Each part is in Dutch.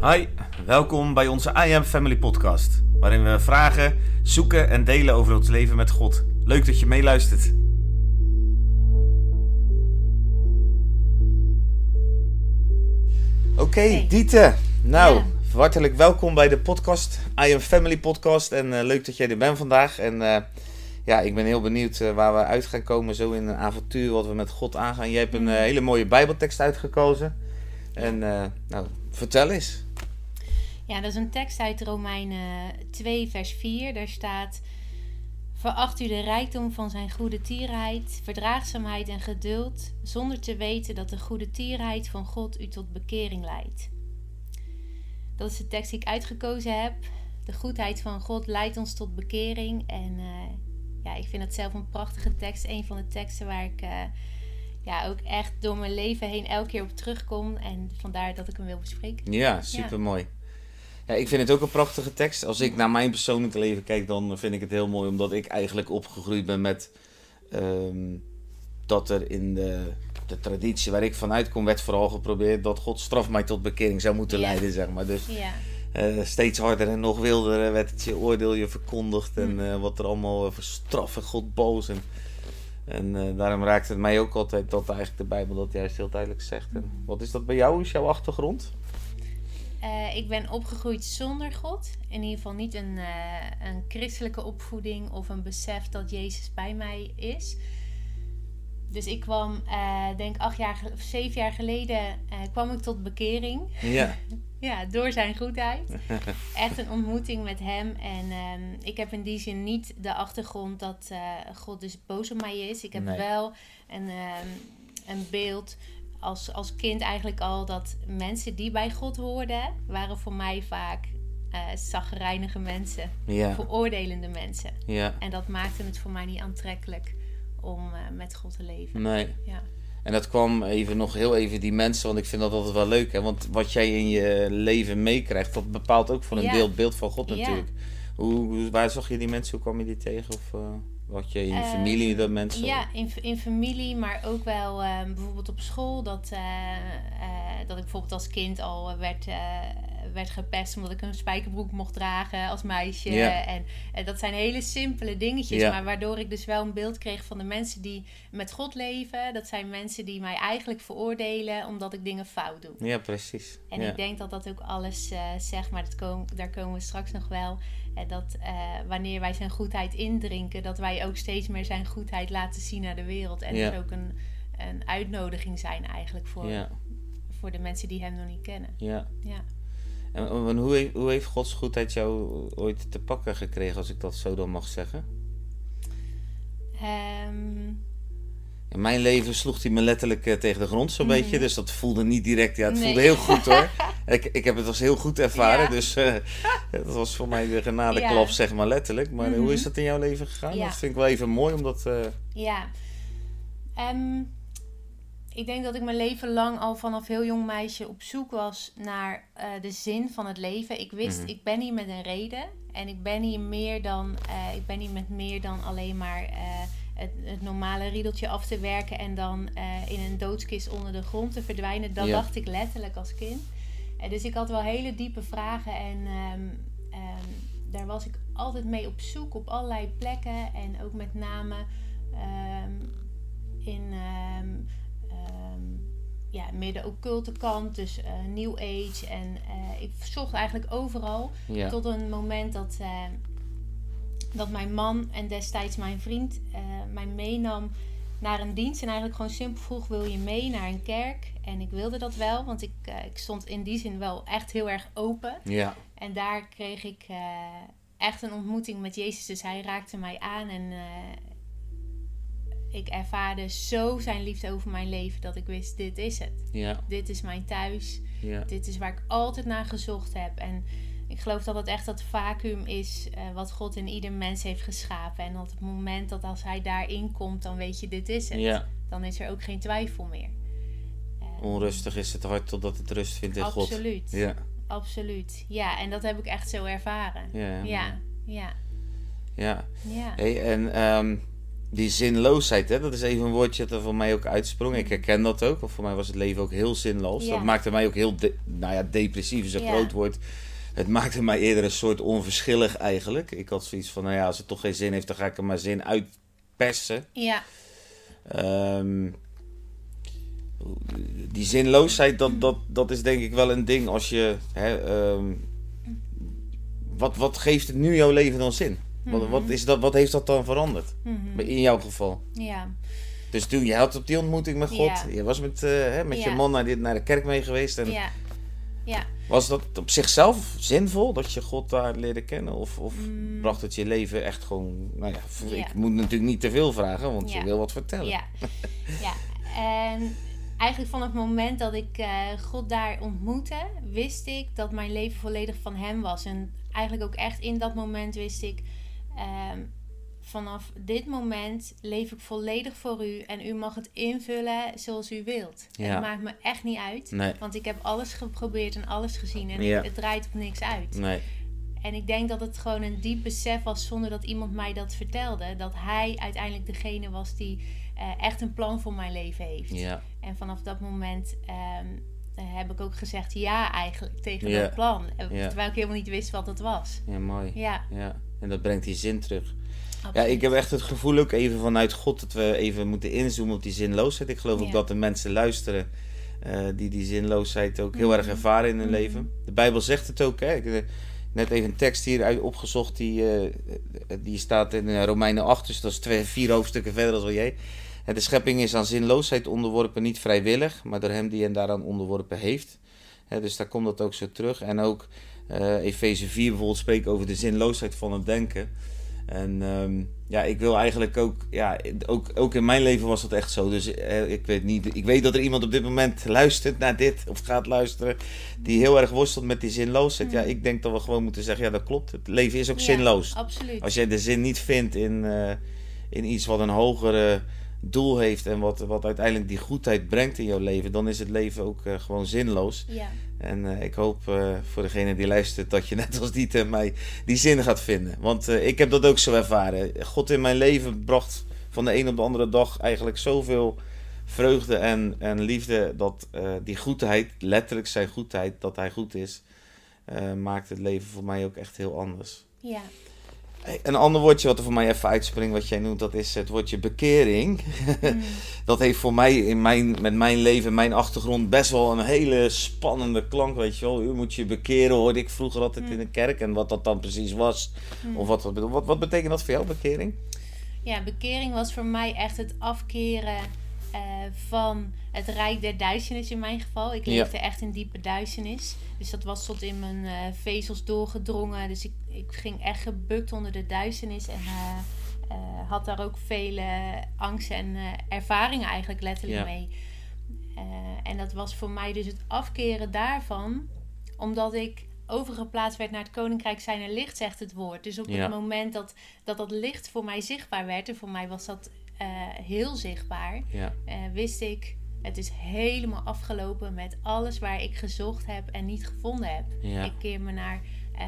Hi, welkom bij onze I Am Family podcast, waarin we vragen, zoeken en delen over ons leven met God. Leuk dat je meeluistert. Oké, Hey. Diete. Nou, Ja. hartelijk welkom bij de podcast, I Am Family podcast. En eh, leuk dat jij er bent vandaag. En eh, ja, ik ben heel benieuwd eh, waar we uit gaan komen zo in een avontuur wat we met God aangaan. Jij hebt een eh, hele mooie bijbeltekst uitgekozen. En eh, nou, vertel eens. Ja, dat is een tekst uit Romeinen 2, vers 4. Daar staat: Veracht u de rijkdom van zijn goede tierheid, verdraagzaamheid en geduld, zonder te weten dat de goede tierheid van God u tot bekering leidt. Dat is de tekst die ik uitgekozen heb. De goedheid van God leidt ons tot bekering. En eh, ja, ik vind het zelf een prachtige tekst. Een van de teksten waar ik eh, ja, ook echt door mijn leven heen elke keer op terugkom. En vandaar dat ik hem wil bespreken. Ja, super mooi. Ja, ik vind het ook een prachtige tekst. Als ik naar mijn persoonlijke leven kijk, dan vind ik het heel mooi, omdat ik eigenlijk opgegroeid ben met ehm, dat er in de, de traditie waar ik vanuit kom, werd vooral geprobeerd dat God straf mij tot bekering zou moeten Ja. leiden, zeg maar. Dus Ja. eh, steeds harder en nog wilder werd het je oordeel je verkondigd en Hm. eh, wat er allemaal voor straffen God boos. En, en eh, daarom raakt het mij ook altijd dat eigenlijk de Bijbel dat juist heel duidelijk zegt. En wat is dat bij jou? Is jouw achtergrond? Eh, ik ben opgegroeid zonder God. In ieder geval niet een, eh, een christelijke opvoeding of een besef dat Jezus bij mij is. Dus ik kwam, eh denk acht jaar, of zeven jaar geleden, kwam ik tot bekering. Ja. Ja, door zijn goedheid. Echt een ontmoeting met hem. En ehm, ik heb in die zin niet de achtergrond dat God dus boos op mij is. Ik heb Nee. wel een, ehm, een beeld als, als kind eigenlijk al dat mensen die bij God hoorden, waren voor mij vaak eh zagrijnige mensen, Ja. veroordelende mensen. Ja. En dat maakte het voor mij niet aantrekkelijk om eh, met God te leven. Nee. Ja. En dat kwam even nog heel even die mensen, want ik vind dat altijd wel leuk. Hè? Want wat jij in je leven meekrijgt, dat bepaalt ook voor een Ja. deel het beeld van God natuurlijk. Hoe, hoe- waar zag je die mensen? Hoe kwam je die tegen? Of uh, wat je in je Eh, familie dat mensen? Ja, in, in familie, maar ook wel eh, bijvoorbeeld op school. Dat, eh, eh, dat ik bijvoorbeeld als kind al werd, eh, werd gepest omdat ik een spijkerbroek mocht dragen als meisje. En eh, dat zijn hele simpele dingetjes, maar waardoor ik dus wel een beeld kreeg van de mensen die met God leven. Dat zijn mensen die mij eigenlijk veroordelen omdat ik dingen fout doe. Ja, precies. En ik denk dat dat ook alles eh, zegt, maar dat kom, daar komen we straks nog wel. En dat eh, wanneer wij zijn goedheid indrinken, dat wij ook steeds meer zijn goedheid laten zien naar de wereld. En Ja. dus ook een, een uitnodiging zijn eigenlijk voor, voor de mensen die hem nog niet kennen. ja. Ja. En, en hoe, heeft, hoe heeft Gods goedheid jou ooit te pakken gekregen, als ik dat zo dan mag zeggen? Ehm, In mijn leven sloeg hij me letterlijk eh, tegen de grond zo'n Mhm. beetje. Dus dat voelde niet direct. Ja, het Nee. voelde heel goed hoor. ik, ik heb het als heel goed ervaren. Ja. Dus eh, dat was voor mij de genadeklap, Ja. zeg maar letterlijk. Maar eh, Mhm. hoe is dat in jouw leven gegaan? Ja. Dat vind ik wel even mooi, omdat... eh, ja. Ehm, ik denk dat ik mijn leven lang al vanaf heel jong meisje op zoek was naar eh, de zin van het leven. Ik wist, Mhm. ik ben hier met een reden. En ik ben hier meer dan, eh, ik ben hier met meer dan alleen maar eh, het, het normale riedeltje af te werken en dan in een doodskist onder de grond te verdwijnen. Dat Ja. dacht ik letterlijk als kind. Dus ik had wel hele diepe vragen en ehm, ehm, daar was ik altijd mee op zoek op allerlei plekken. En ook met name ehm, in ehm, ehm, ja, meer de occulte kant, dus eh, New Age. En eh, ik zocht eigenlijk overal. ja. Tot een moment dat, eh, dat mijn man en destijds mijn vriend eh, mij meenam naar een dienst. En eigenlijk gewoon simpel vroeg, wil je mee naar een kerk? En ik wilde dat wel, want ik, ik stond in die zin wel echt heel erg open. ja. En daar kreeg ik echt een ontmoeting met Jezus. Dus hij raakte mij aan en ik ervaarde zo zijn liefde over mijn leven dat ik wist, dit is het. Ja, Dit is mijn thuis. ja, Dit is waar ik altijd naar gezocht heb. En ik geloof dat het echt dat vacuüm is eh, wat God in ieder mens heeft geschapen. En dat het moment dat als hij daarin komt, dan weet je, dit is het. ja. Dan is er ook geen twijfel meer. Eh, Onrustig is het hart totdat het rust vindt in God. Absoluut. Ja, Absoluut. Ja, en dat heb ik echt zo ervaren. ja, Ja, ja, ja. Hey, en ehm, die zinloosheid, hè, dat is even een woordje dat er voor mij ook uitsprong. Ik herken dat ook, want voor mij was het leven ook heel zinloos. Ja. Dat maakte mij ook heel, de- nou ja, depressief is een Ja. groot woord. Het maakte mij eerder een soort onverschillig eigenlijk. Ik had zoiets van, nou ja, als het toch geen zin heeft, dan ga ik er maar zin uitpersen. Ja, Ehm, die zinloosheid, dat, dat, dat is denk ik wel een ding als je. Hè, ehm, wat, wat geeft het nu jouw leven dan zin? Wat, wat, is dat, wat heeft dat dan veranderd? mhm, In jouw geval. ja, Dus toen, je had op die ontmoeting met God, Ja. je was met, eh, hè, met je man naar, dit, naar de kerk mee geweest. En ja, ja. Was dat op zichzelf zinvol dat je God daar leerde kennen? Of, of Mm. bracht het je leven echt gewoon. Nou ja, ik moet natuurlijk niet te veel vragen, want je wil wat vertellen. Ja, ja. En eigenlijk vanaf het moment dat ik eh, God daar ontmoette, wist ik dat mijn leven volledig van Hem was. En eigenlijk ook echt in dat moment wist ik, ehm, vanaf dit moment leef ik volledig voor U en U mag het invullen zoals U wilt. Ja. Het maakt me echt niet uit, Nee, want ik heb alles geprobeerd en alles gezien en Ja. het draait op niks uit. nee. En ik denk dat het gewoon een diep besef was zonder dat iemand mij dat vertelde. Dat hij uiteindelijk degene was die eh, echt een plan voor mijn leven heeft. Ja, En vanaf dat moment ehm, eh, heb ik ook gezegd ja eigenlijk tegen dat plan. Eh. Terwijl ik helemaal niet wist wat het was. ja, mooi. Ja, Ja, en dat brengt die zin terug. Ja, ik heb echt het gevoel ook even vanuit God dat we even moeten inzoomen op die zinloosheid. Ik geloof ook dat de mensen luisteren eh, die die zinloosheid ook heel erg Mhm. ervaren in hun Mhm. leven. De Bijbel zegt het ook. Hè? Ik heb net even een tekst hier uit opgezocht. Die, eh, die staat in eh, Romeinen 8, dus dat is twee, vier hoofdstukken verder wat jij. Eh, De schepping is aan zinloosheid onderworpen, niet vrijwillig, maar door hem die hen daaraan onderworpen heeft. Dus daar komt dat ook zo terug. En ook eh Efeze 4 bijvoorbeeld spreekt over de zinloosheid van het denken. En ehm, ja, ik wil eigenlijk ook, ja, ook, ook in mijn leven was dat echt zo. Dus eh, ik, weet niet, ik weet dat er iemand op dit moment luistert naar dit, of gaat luisteren, die heel erg worstelt met die zinloosheid. Ja, Mhm. ik denk dat we gewoon moeten zeggen, ja, dat klopt. Het leven is ook Ja, zinloos. Absoluut. Als jij de zin niet vindt in, eh, in iets wat een hogere doel heeft en wat, wat uiteindelijk die goedheid brengt in jouw leven, dan is het leven ook eh, gewoon zinloos. Ja, En eh, ik hoop eh, voor degene die luistert dat je net als Dieter en mij die zin gaat vinden. Want ik heb dat ook zo ervaren. God in mijn leven bracht van de een op de andere dag eigenlijk zoveel vreugde en, en liefde. Dat die goedheid, letterlijk zijn goedheid, dat hij goed is, maakt het leven voor mij ook echt heel anders. ja. Hey, Een ander woordje wat er voor mij even uitspringt, wat jij noemt, dat is het woordje bekering. Mm. dat heeft voor mij in mijn, met mijn leven, mijn achtergrond, best wel een hele spannende klank. Weet je wel, u moet je bekeren, hoorde ik vroeger altijd Mm. in de kerk. En wat dat dan precies was, Mm. of wat, wat, wat betekent dat voor jou, bekering? Ja, bekering was voor mij echt het afkeren eh, van het rijk der duisternis in mijn geval. Ik Ja. leefde echt in diepe duisternis. Dus dat was tot in mijn eh, vezels doorgedrongen. Dus ik, ik ging echt gebukt onder de duisternis. En eh, eh, had daar ook vele angsten en eh, ervaringen eigenlijk letterlijk Ja. mee. En dat was voor mij dus het afkeren daarvan. Omdat ik overgeplaatst werd naar het koninkrijk zijn er licht, zegt het woord. Dus op Ja. het moment dat, dat dat licht voor mij zichtbaar werd, en voor mij was dat heel zichtbaar, Ja, wist ik, het is helemaal afgelopen met alles waar ik gezocht heb en niet gevonden heb. ja, Ik keer me naar, eh,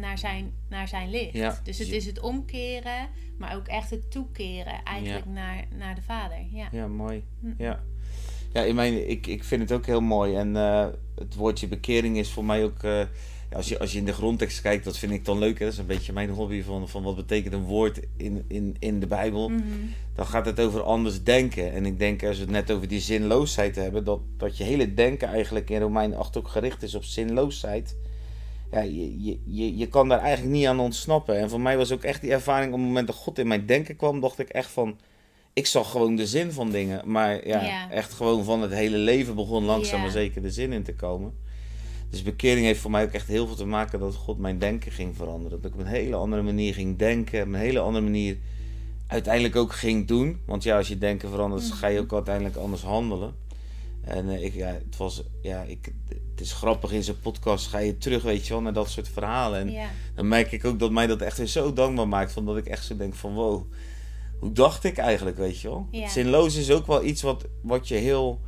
naar, zijn, naar zijn licht. Ja. Dus het is het omkeren, maar ook echt het toekeren eigenlijk Ja. naar, naar de Vader. Ja. ja, mooi. Hm. Ja, ja in mijn, ik, ik vind het ook heel mooi. En eh, het woordje bekering is voor mij ook... eh, als, je, als je in de grondtekst kijkt, dat vind ik dan leuk. Hè? Dat is een beetje mijn hobby van, van wat betekent een woord in, in, in de Bijbel. Mhm. dan gaat het over anders denken. En ik denk, als we het net over die zinloosheid hebben, dat, dat je hele denken eigenlijk in Romein 8 ook gericht is op zinloosheid. Ja, je, je, je, kan daar eigenlijk niet aan ontsnappen. En voor mij was ook echt die ervaring, op het moment dat God in mijn denken kwam, dacht ik echt van, ik zag gewoon de zin van dingen. Maar ja, Ja. echt gewoon van het hele leven begon langzaam Ja. maar zeker de zin in te komen. Dus bekering heeft voor mij ook echt heel veel te maken dat God mijn denken ging veranderen. Dat ik op een hele andere manier ging denken, op een hele andere manier uiteindelijk ook ging doen. Want ja, als je denken verandert, Mhm. ga je ook uiteindelijk anders handelen. En eh, ik, ja, het was, ja, ik, het is grappig in zo'n podcast ga je terug, weet je wel, naar dat soort verhalen. En Ja. dan merk ik ook dat mij dat echt weer zo dankbaar maakt. Van dat ik echt zo denk van wow, hoe dacht ik eigenlijk, weet je wel? Ja. Zinloos is ook wel iets wat, wat je heel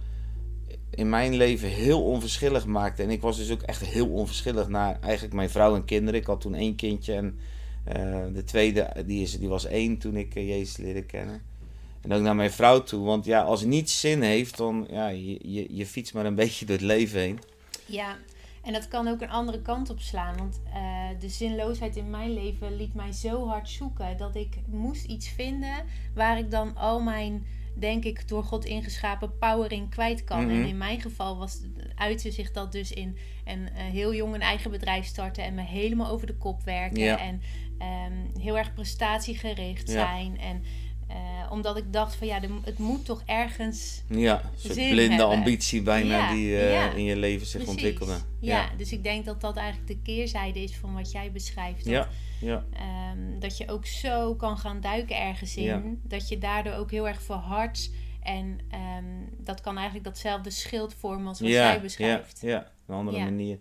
in mijn leven heel onverschillig maakte. En ik was dus ook echt heel onverschillig naar eigenlijk mijn vrouw en kinderen. Ik had toen één kindje en eh, de tweede die, is, die was één toen ik eh, Jezus leerde kennen. En ook naar mijn vrouw toe. Want ja, als niets zin heeft, dan ja, je, je, je fietst maar een beetje door het leven heen. Ja, en dat kan ook een andere kant op slaan. Want eh, de zinloosheid in mijn leven liet mij zo hard zoeken dat ik moest iets vinden waar ik dan al mijn, denk ik, door God ingeschapen power in kwijt kan. En Mhm. in mijn geval was, uitte zich dat dus in een eh, heel jong een eigen bedrijf starten en me helemaal over de kop werken. Ja. En ehm, heel erg prestatiegericht Ja. zijn. En eh, omdat ik dacht van ja, de- het moet toch ergens Ja, een soort blinde hebben. ambitie bijna Ja, die eh, ja. in je leven zich Precies. ontwikkelde. Ja, dus ik denk dat dat eigenlijk de keerzijde is van wat jij beschrijft. Dat, ja, ja. ehm, dat je ook zo kan gaan duiken ergens in. Ja. Dat je daardoor ook heel erg verhardt. En ehm, dat kan eigenlijk datzelfde schild vormen als wat ja, jij ja, beschrijft. Ja. ja, een andere Ja. manier.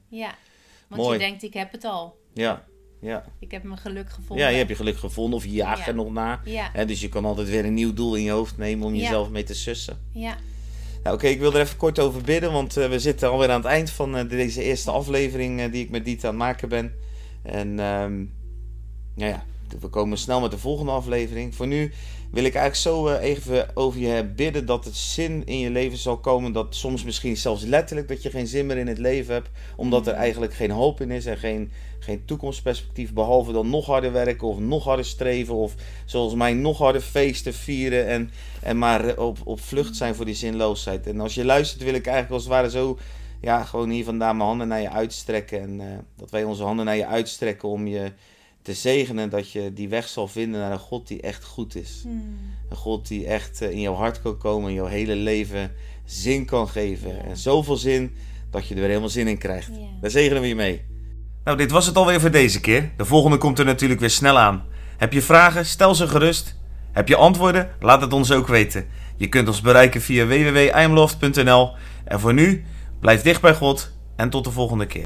Want Mooi. je denkt, ik heb het al. Ja, ja. Ik heb mijn geluk gevonden. ja, je hebt je geluk gevonden of je jaagt Ja. er nog na. Ja, Hè, dus je kan altijd weer een nieuw doel in je hoofd nemen om jezelf mee te sussen. ja, Nou, oké, ik wil er even kort over bidden, want eh, we zitten alweer aan het eind van eh, deze eerste aflevering eh, die ik met Dieter aan het maken ben. En ehm, nou ja, we komen snel met de volgende aflevering. Voor nu wil ik eigenlijk zo eh, even over je bidden dat het zin in je leven zal komen. Dat soms misschien zelfs letterlijk dat je geen zin meer in het leven hebt, omdat er Mhm. eigenlijk geen hoop in is en geen, geen toekomstperspectief. Behalve dan nog harder werken of nog harder streven of zoals mij nog harder feesten vieren en, en maar op, op vlucht zijn voor die zinloosheid. En als je luistert wil ik eigenlijk als het ware zo ja, gewoon hier vandaan mijn handen naar je uitstrekken. En eh, dat wij onze handen naar je uitstrekken om je te zegenen dat je die weg zal vinden naar een God die echt goed is. Hmm. Een God die echt eh, in jouw hart kan komen en jouw hele leven zin kan geven. En zoveel zin dat je er weer helemaal zin in krijgt. Daar zegenen we je mee. Nou, dit was het alweer voor deze keer. De volgende komt er natuurlijk weer snel aan. Heb je vragen? Stel ze gerust. Heb je antwoorden? Laat het ons ook weten. Je kunt ons bereiken via www.imloft.nl. En voor nu, blijf dicht bij God en tot de volgende keer.